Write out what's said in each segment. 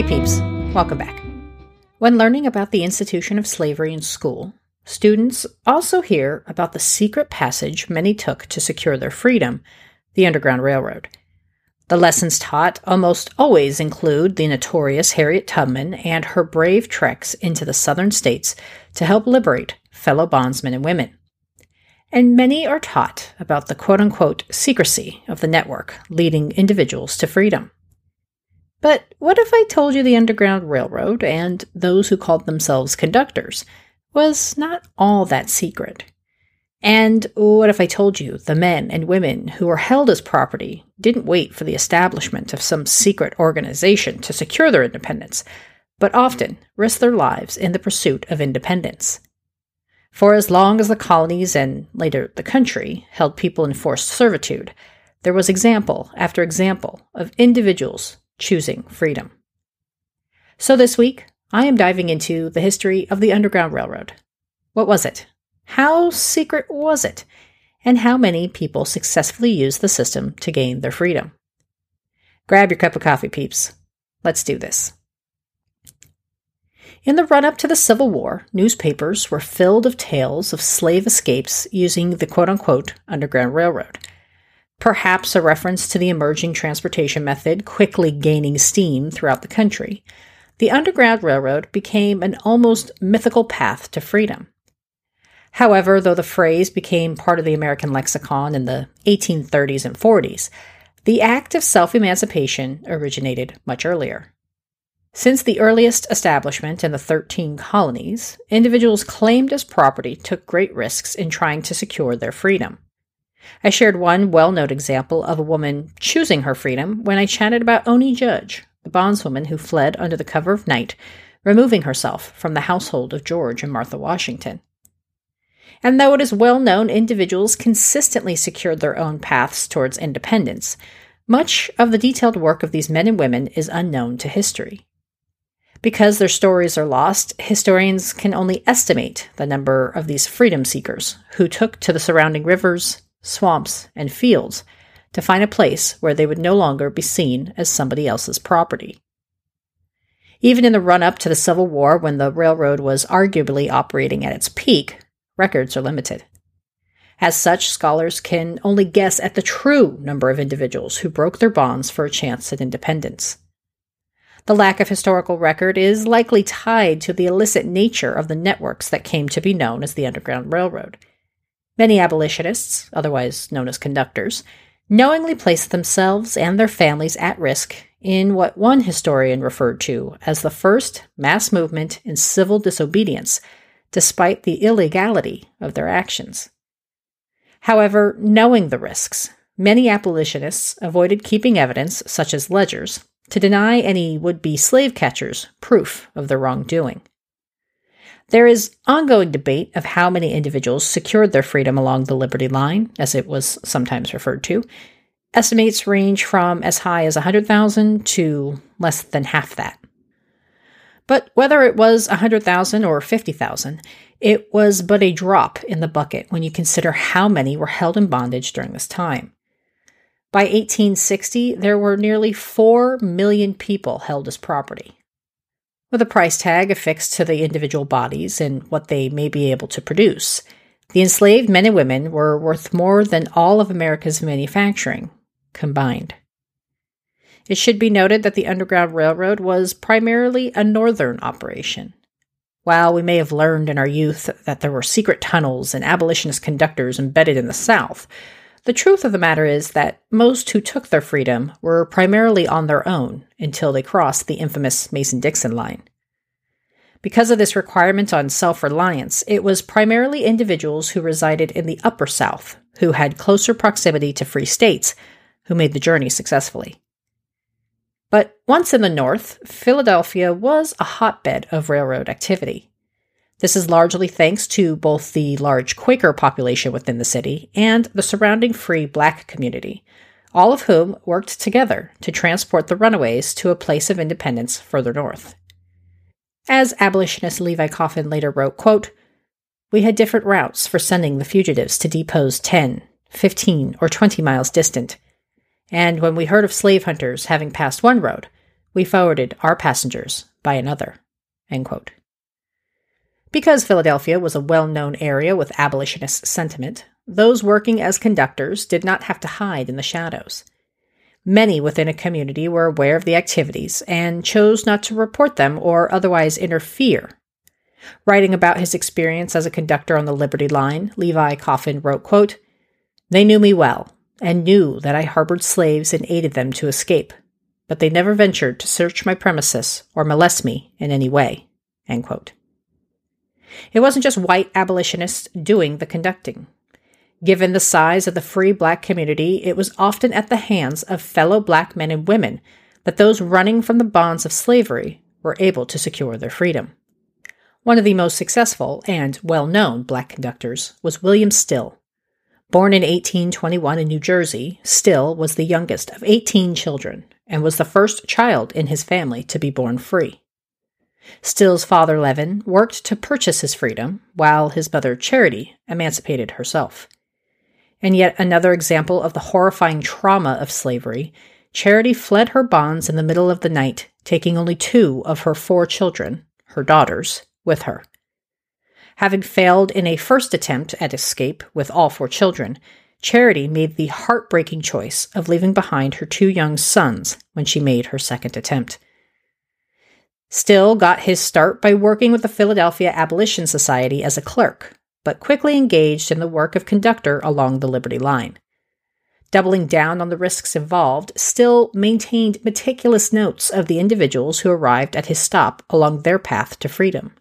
Hey peeps, welcome back. When learning about the institution of slavery in school, students also hear about the secret passage many took to secure their freedom the Underground Railroad. The lessons taught almost always include the notorious Harriet Tubman and her brave treks into the southern states to help liberate fellow bondsmen and women. And many are taught about the quote unquote secrecy of the network leading individuals to freedom. But what if I told you the Underground Railroad and those who called themselves conductors was not all that secret? And what if I told you the men and women who were held as property didn't wait for the establishment of some secret organization to secure their independence, but often risked their lives in the pursuit of independence? For as long as the colonies and later the country held people in forced servitude, there was example after example of individuals choosing freedom. So this week, I am diving into the history of the Underground Railroad. What was it? How secret was it? And how many people successfully used the system to gain their freedom? Grab your cup of coffee, peeps. Let's do this. In the run up to the Civil War, newspapers were filled of tales of slave escapes using the quote unquote Underground Railroad perhaps a reference to the emerging transportation method quickly gaining steam throughout the country, the Underground Railroad became an almost mythical path to freedom. However, though the phrase became part of the American lexicon in the 1830s and 40s, the act of self emancipation originated much earlier. Since the earliest establishment in the 13 colonies, individuals claimed as property took great risks in trying to secure their freedom. I shared one well known example of a woman choosing her freedom when I chatted about Oni Judge, the bondswoman who fled under the cover of night, removing herself from the household of George and Martha Washington. And though it is well known individuals consistently secured their own paths towards independence, much of the detailed work of these men and women is unknown to history. Because their stories are lost, historians can only estimate the number of these freedom seekers who took to the surrounding rivers, swamps, and fields to find a place where they would no longer be seen as somebody else's property. Even in the run up to the Civil War, when the railroad was arguably operating at its peak, records are limited. As such, scholars can only guess at the true number of individuals who broke their bonds for a chance at independence. The lack of historical record is likely tied to the illicit nature of the networks that came to be known as the Underground Railroad Many abolitionists, otherwise known as conductors, knowingly placed themselves and their families at risk in what one historian referred to as the first mass movement in civil disobedience, despite the illegality of their actions. However, knowing the risks, many abolitionists avoided keeping evidence, such as ledgers, to deny any would be slave catchers proof of their wrongdoing. There is ongoing debate of how many individuals secured their freedom along the Liberty Line, as it was sometimes referred to. Estimates range from as high as 100,000 to less than half that. But whether it was 100,000 or 50,000, it was but a drop in the bucket when you consider how many were held in bondage during this time. By 1860, there were nearly 4 million people held as property with a price tag affixed to the individual bodies and what they may be able to produce. The enslaved men and women were worth more than all of America's manufacturing combined. It should be noted that the Underground Railroad was primarily a northern operation. While we may have learned in our youth that there were secret tunnels and abolitionist conductors embedded in the South, the truth of the matter is that most who took their freedom were primarily on their own until they crossed the infamous Mason Dixon line. Because of this requirement on self reliance, it was primarily individuals who resided in the Upper South who had closer proximity to free states who made the journey successfully. But once in the North, Philadelphia was a hotbed of railroad activity. This is largely thanks to both the large Quaker population within the city and the surrounding free black community, all of whom worked together to transport the runaways to a place of independence further north. As abolitionist Levi Coffin later wrote, quote, We had different routes for sending the fugitives to depots 10, 15, or 20 miles distant and when we heard of slave hunters having passed one road, we forwarded our passengers by another. Because Philadelphia was a well known area with abolitionist sentiment, those working as conductors did not have to hide in the shadows. Many within a community were aware of the activities and chose not to report them or otherwise interfere. Writing about his experience as a conductor on the Liberty Line, Levi Coffin wrote, quote, They knew me well, and knew that I harbored slaves and aided them to escape, but they never ventured to search my premises or molest me in any way. It wasn't just white abolitionists doing the conducting. Given the size of the free black community, it was often at the hands of fellow black men and women that those running from the bonds of slavery were able to secure their freedom. One of the most successful and well known black conductors was William Still, Born in 1821 in New Jersey, Still was the youngest of 18 children and was the first child in his family to be born free. Still's father, Levin, worked to purchase his freedom, while his mother, Charity, emancipated herself. And yet another example of the horrifying trauma of slavery, Charity fled her bonds in the middle of the night, taking only two of her four children, her daughters, with her. Having failed in a first attempt at escape with all four children, Charity made the heartbreaking choice of leaving behind her two young sons when she made her second attempt. Still got his start by working with the Philadelphia Abolition Society as a clerk, but quickly engaged in the work of conductor along the Liberty Line. Doubling down on the risks involved, Still maintained meticulous notes of the individuals who arrived at his stop along their path to freedom.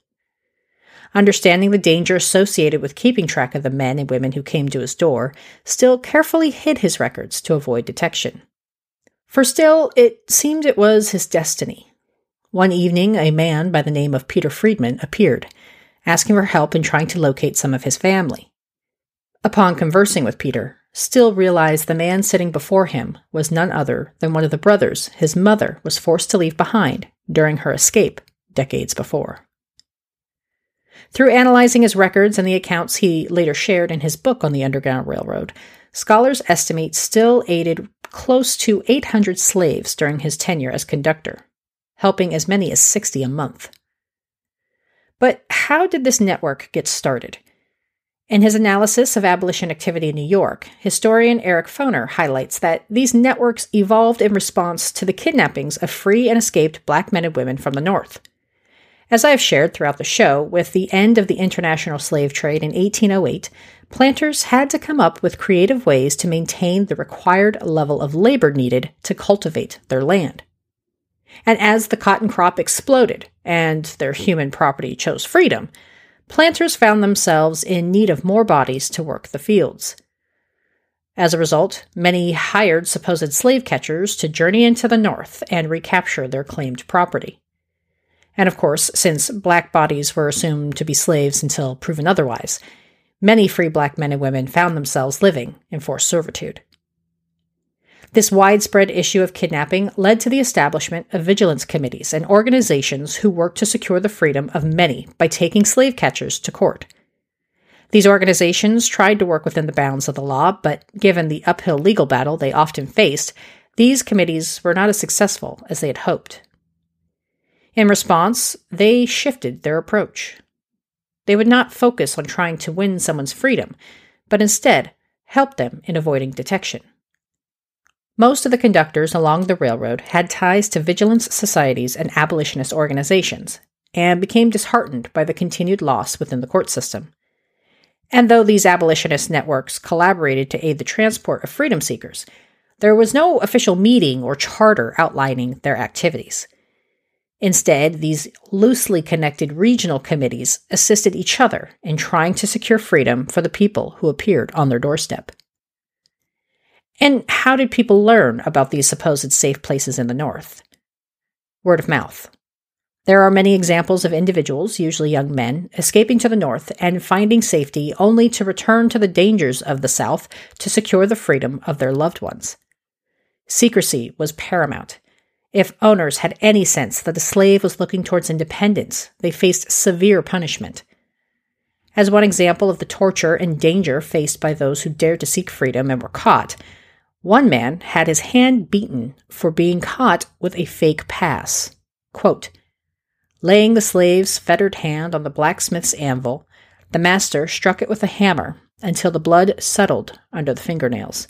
Understanding the danger associated with keeping track of the men and women who came to his door, Still carefully hid his records to avoid detection. For Still, it seemed it was his destiny. One evening, a man by the name of Peter Friedman appeared, asking for help in trying to locate some of his family. Upon conversing with Peter, Still realized the man sitting before him was none other than one of the brothers his mother was forced to leave behind during her escape decades before. Through analyzing his records and the accounts he later shared in his book on the Underground Railroad, scholars estimate Still aided close to 800 slaves during his tenure as conductor, helping as many as 60 a month. But how did this network get started? In his analysis of abolition activity in New York, historian Eric Foner highlights that these networks evolved in response to the kidnappings of free and escaped black men and women from the North. As I have shared throughout the show, with the end of the international slave trade in 1808, planters had to come up with creative ways to maintain the required level of labor needed to cultivate their land. And as the cotton crop exploded and their human property chose freedom, planters found themselves in need of more bodies to work the fields. As a result, many hired supposed slave catchers to journey into the North and recapture their claimed property. And of course, since black bodies were assumed to be slaves until proven otherwise, many free black men and women found themselves living in forced servitude. This widespread issue of kidnapping led to the establishment of vigilance committees and organizations who worked to secure the freedom of many by taking slave catchers to court. These organizations tried to work within the bounds of the law, but given the uphill legal battle they often faced, these committees were not as successful as they had hoped. In response, they shifted their approach. They would not focus on trying to win someone's freedom, but instead help them in avoiding detection. Most of the conductors along the railroad had ties to vigilance societies and abolitionist organizations, and became disheartened by the continued loss within the court system. And though these abolitionist networks collaborated to aid the transport of freedom seekers, there was no official meeting or charter outlining their activities. Instead, these loosely connected regional committees assisted each other in trying to secure freedom for the people who appeared on their doorstep. And how did people learn about these supposed safe places in the North? Word of mouth. There are many examples of individuals, usually young men, escaping to the North and finding safety only to return to the dangers of the South to secure the freedom of their loved ones. Secrecy was paramount. If owners had any sense that the slave was looking towards independence, they faced severe punishment. As one example of the torture and danger faced by those who dared to seek freedom and were caught, one man had his hand beaten for being caught with a fake pass. Quote, Laying the slave's fettered hand on the blacksmith's anvil, the master struck it with a hammer until the blood settled under the fingernails.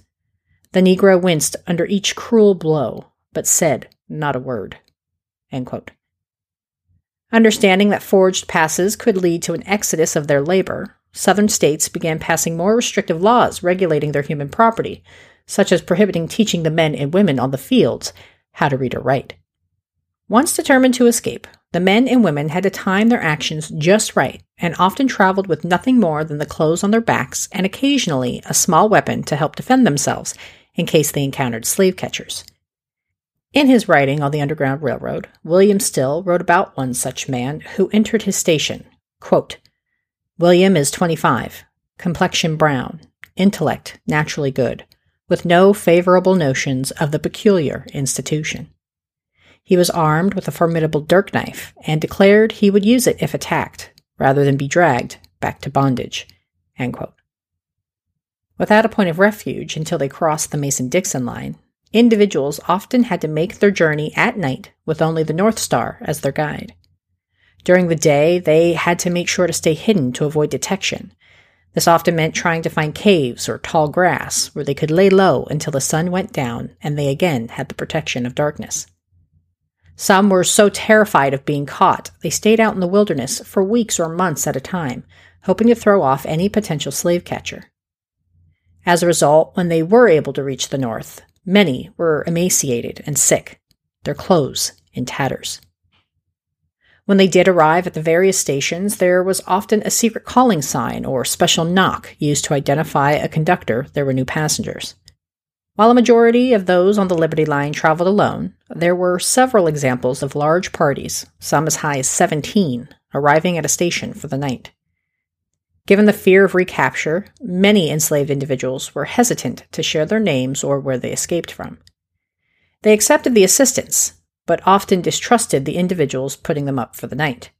The Negro winced under each cruel blow, but said not a word. Understanding that forged passes could lead to an exodus of their labor, Southern states began passing more restrictive laws regulating their human property, such as prohibiting teaching the men and women on the fields how to read or write. Once determined to escape, the men and women had to time their actions just right and often traveled with nothing more than the clothes on their backs and occasionally a small weapon to help defend themselves in case they encountered slave catchers. In his writing on the Underground Railroad, William Still wrote about one such man who entered his station. Quote, William is 25, complexion brown, intellect naturally good, with no favorable notions of the peculiar institution. He was armed with a formidable dirk knife and declared he would use it if attacked, rather than be dragged back to bondage. Without a point of refuge until they crossed the Mason Dixon line, individuals often had to make their journey at night with only the North Star as their guide. During the day, they had to make sure to stay hidden to avoid detection. This often meant trying to find caves or tall grass where they could lay low until the sun went down and they again had the protection of darkness. Some were so terrified of being caught, they stayed out in the wilderness for weeks or months at a time, hoping to throw off any potential slave catcher. As a result, when they were able to reach the north, many were emaciated and sick, their clothes in tatters. When they did arrive at the various stations, there was often a secret calling sign or special knock used to identify a conductor there were new passengers. While a majority of those on the Liberty Line traveled alone, there were several examples of large parties, some as high as 17, arriving at a station for the night. Given the fear of recapture, many enslaved individuals were hesitant to share their names or where they escaped from. They accepted the assistance, but often distrusted the individuals putting them up for the night.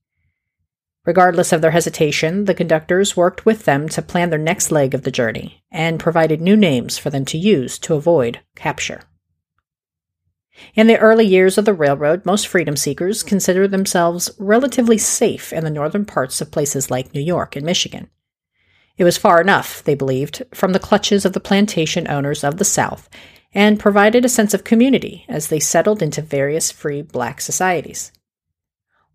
Regardless of their hesitation, the conductors worked with them to plan their next leg of the journey and provided new names for them to use to avoid capture. In the early years of the railroad, most freedom seekers considered themselves relatively safe in the northern parts of places like New York and Michigan. It was far enough, they believed, from the clutches of the plantation owners of the South and provided a sense of community as they settled into various free black societies.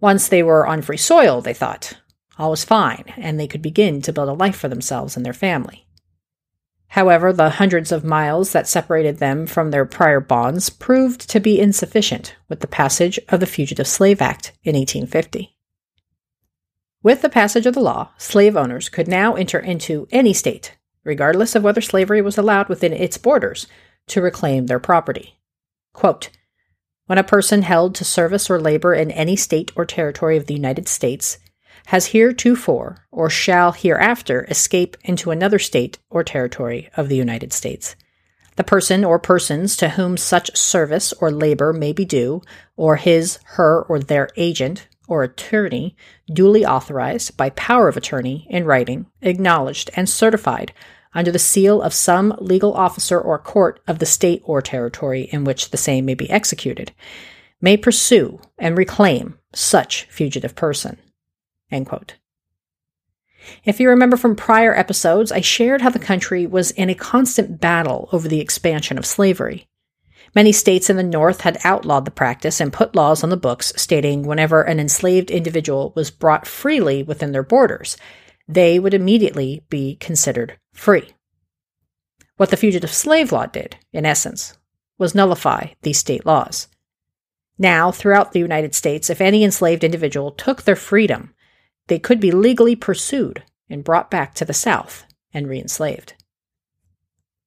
Once they were on free soil, they thought, all was fine, and they could begin to build a life for themselves and their family. However, the hundreds of miles that separated them from their prior bonds proved to be insufficient with the passage of the Fugitive Slave Act in 1850. With the passage of the law, slave owners could now enter into any state, regardless of whether slavery was allowed within its borders, to reclaim their property. Quote, when a person held to service or labor in any state or territory of the United States has heretofore or shall hereafter escape into another state or territory of the United States. The person or persons to whom such service or labor may be due, or his, her, or their agent or attorney, duly authorized by power of attorney in writing, acknowledged, and certified under the seal of some legal officer or court of the state or territory in which the same may be executed, may pursue and reclaim such fugitive person. If you remember from prior episodes, I shared how the country was in a constant battle over the expansion of slavery. Many states in the North had outlawed the practice and put laws on the books stating whenever an enslaved individual was brought freely within their borders, they would immediately be considered free. What the Fugitive Slave Law did, in essence, was nullify these state laws. Now, throughout the United States, if any enslaved individual took their freedom, they could be legally pursued and brought back to the South and re enslaved.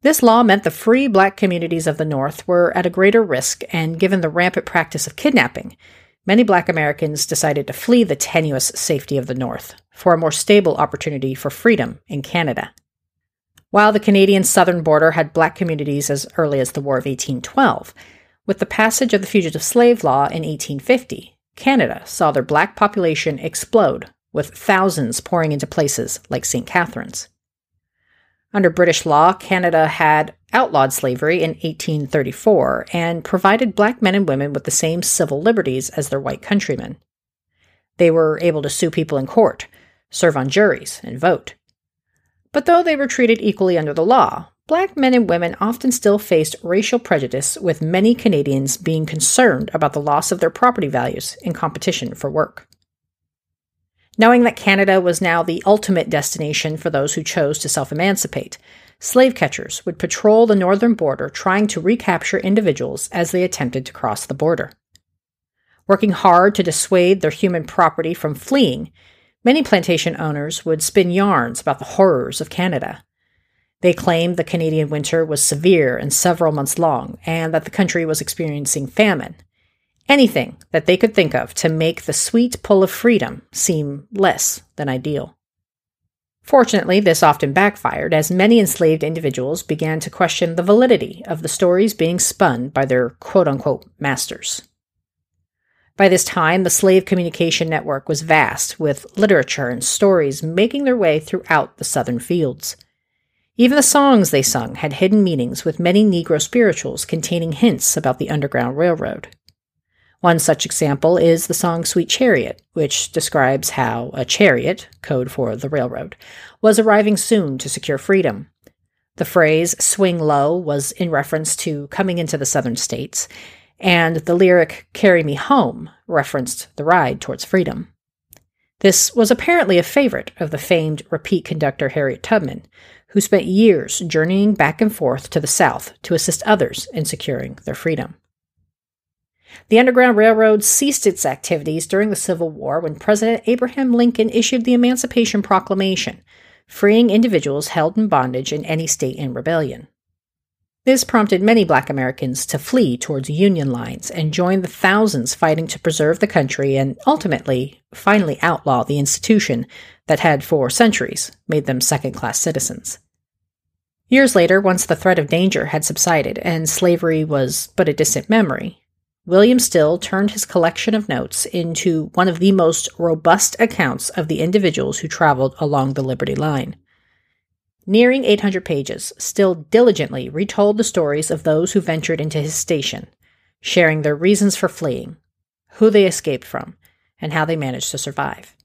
This law meant the free black communities of the North were at a greater risk, and given the rampant practice of kidnapping, many black Americans decided to flee the tenuous safety of the North for a more stable opportunity for freedom in Canada. While the Canadian southern border had black communities as early as the War of 1812, with the passage of the Fugitive Slave Law in 1850, Canada saw their black population explode, with thousands pouring into places like St. Catharines. Under British law, Canada had outlawed slavery in 1834 and provided black men and women with the same civil liberties as their white countrymen. They were able to sue people in court, serve on juries, and vote. But though they were treated equally under the law, black men and women often still faced racial prejudice, with many Canadians being concerned about the loss of their property values in competition for work. Knowing that Canada was now the ultimate destination for those who chose to self emancipate, slave catchers would patrol the northern border trying to recapture individuals as they attempted to cross the border. Working hard to dissuade their human property from fleeing, many plantation owners would spin yarns about the horrors of Canada. They claimed the Canadian winter was severe and several months long, and that the country was experiencing famine anything that they could think of to make the sweet pull of freedom seem less than ideal. Fortunately, this often backfired as many enslaved individuals began to question the validity of the stories being spun by their quote unquote masters. By this time, the slave communication network was vast, with literature and stories making their way throughout the southern fields. Even the songs they sung had hidden meanings, with many Negro spirituals containing hints about the Underground Railroad. One such example is the song Sweet Chariot, which describes how a chariot, code for the railroad, was arriving soon to secure freedom. The phrase swing low was in reference to coming into the southern states, and the lyric carry me home referenced the ride towards freedom. This was apparently a favorite of the famed repeat conductor Harriet Tubman, who spent years journeying back and forth to the South to assist others in securing their freedom. The Underground Railroad ceased its activities during the Civil War when President Abraham Lincoln issued the Emancipation Proclamation, freeing individuals held in bondage in any state in rebellion. This prompted many black Americans to flee towards Union lines and join the thousands fighting to preserve the country and ultimately, finally outlaw the institution that had for centuries made them second class citizens. Years later, once the threat of danger had subsided and slavery was but a distant memory, William Still turned his collection of notes into one of the most robust accounts of the individuals who traveled along the Liberty Line. Nearing 800 pages, Still diligently retold the stories of those who ventured into his station, sharing their reasons for fleeing, who they escaped from, and how they managed to survive.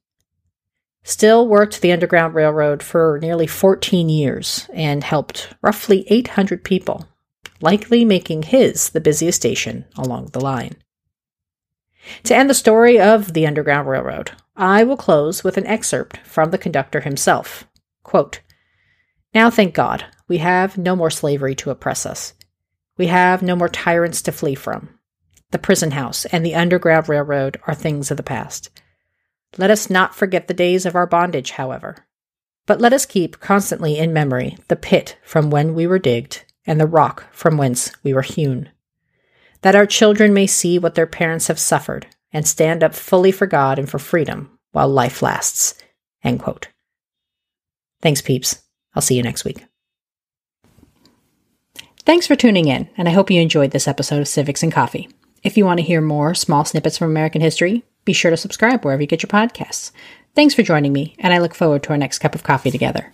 Still worked the Underground Railroad for nearly 14 years and helped roughly 800 people likely making his the busiest station along the line. To end the story of the Underground Railroad, I will close with an excerpt from the conductor himself. Quote, now, thank God, we have no more slavery to oppress us. We have no more tyrants to flee from. The prison house and the Underground Railroad are things of the past. Let us not forget the days of our bondage, however. But let us keep constantly in memory the pit from when we were digged and the rock from whence we were hewn, that our children may see what their parents have suffered and stand up fully for God and for freedom while life lasts. Thanks, peeps. I'll see you next week. Thanks for tuning in, and I hope you enjoyed this episode of Civics and Coffee. If you want to hear more small snippets from American history, be sure to subscribe wherever you get your podcasts. Thanks for joining me, and I look forward to our next cup of coffee together.